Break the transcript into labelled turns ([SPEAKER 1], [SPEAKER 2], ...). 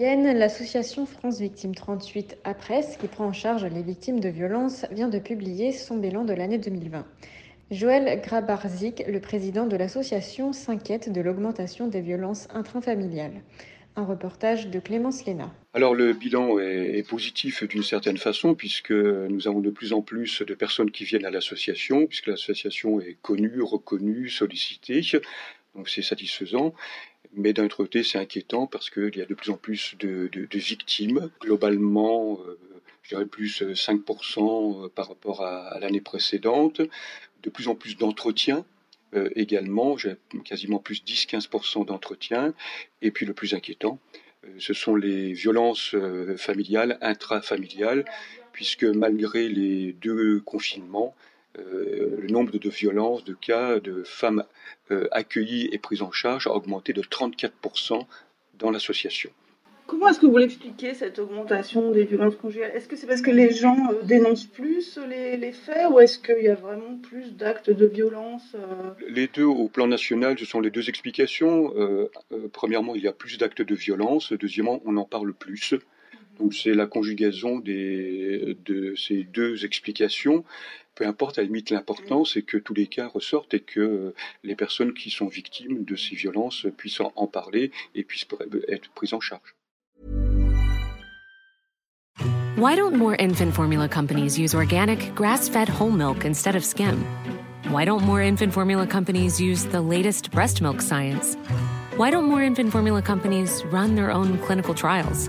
[SPEAKER 1] L'association France Victimes 38 à Presse, qui prend en charge les victimes de violences, vient de publier son bilan de l'année 2020. Joël Grabarzik, le président de l'association, s'inquiète de l'augmentation des violences intrafamiliales. Un reportage de Clémence Léna.
[SPEAKER 2] Alors le bilan est positif d'une certaine façon puisque nous avons de plus en plus de personnes qui viennent à l'association, puisque l'association est connue, reconnue, sollicitée, donc c'est satisfaisant. Mais d'un autre côté, c'est inquiétant parce qu'il y a de plus en plus de, victimes. Globalement, euh, je dirais plus 5% par rapport à, l'année précédente. De plus en plus d'entretiens euh, également, j'ai quasiment plus 10-15% d'entretiens. Et puis le plus inquiétant, euh, ce sont les violences euh, familiales, intrafamiliales, puisque malgré les deux confinements, euh, le nombre de violences, de cas de femmes euh, accueillies et prises en charge a augmenté de 34% dans l'association.
[SPEAKER 3] Comment est-ce que vous l'expliquez, cette augmentation des violences conjugales? Est-ce que c'est parce que les gens euh, dénoncent plus les, les faits ou est-ce qu'il y a vraiment plus d'actes de violence
[SPEAKER 2] Les deux, au plan national, ce sont les deux explications. Euh, premièrement, il y a plus d'actes de violence. Deuxièmement, on en parle plus. Donc c'est la conjugaison de ces deux explications. Peu importe, à la limite, l'important, c'est que tous les cas ressortent et que les personnes qui sont victimes de ces violences puissent en, parler et puissent être prises en charge.
[SPEAKER 4] Why don't more infant formula companies use organic, grass fed whole milk instead of skim? Why don't more infant formula companies use the latest breast milk science? Why don't more infant formula companies run their own clinical trials?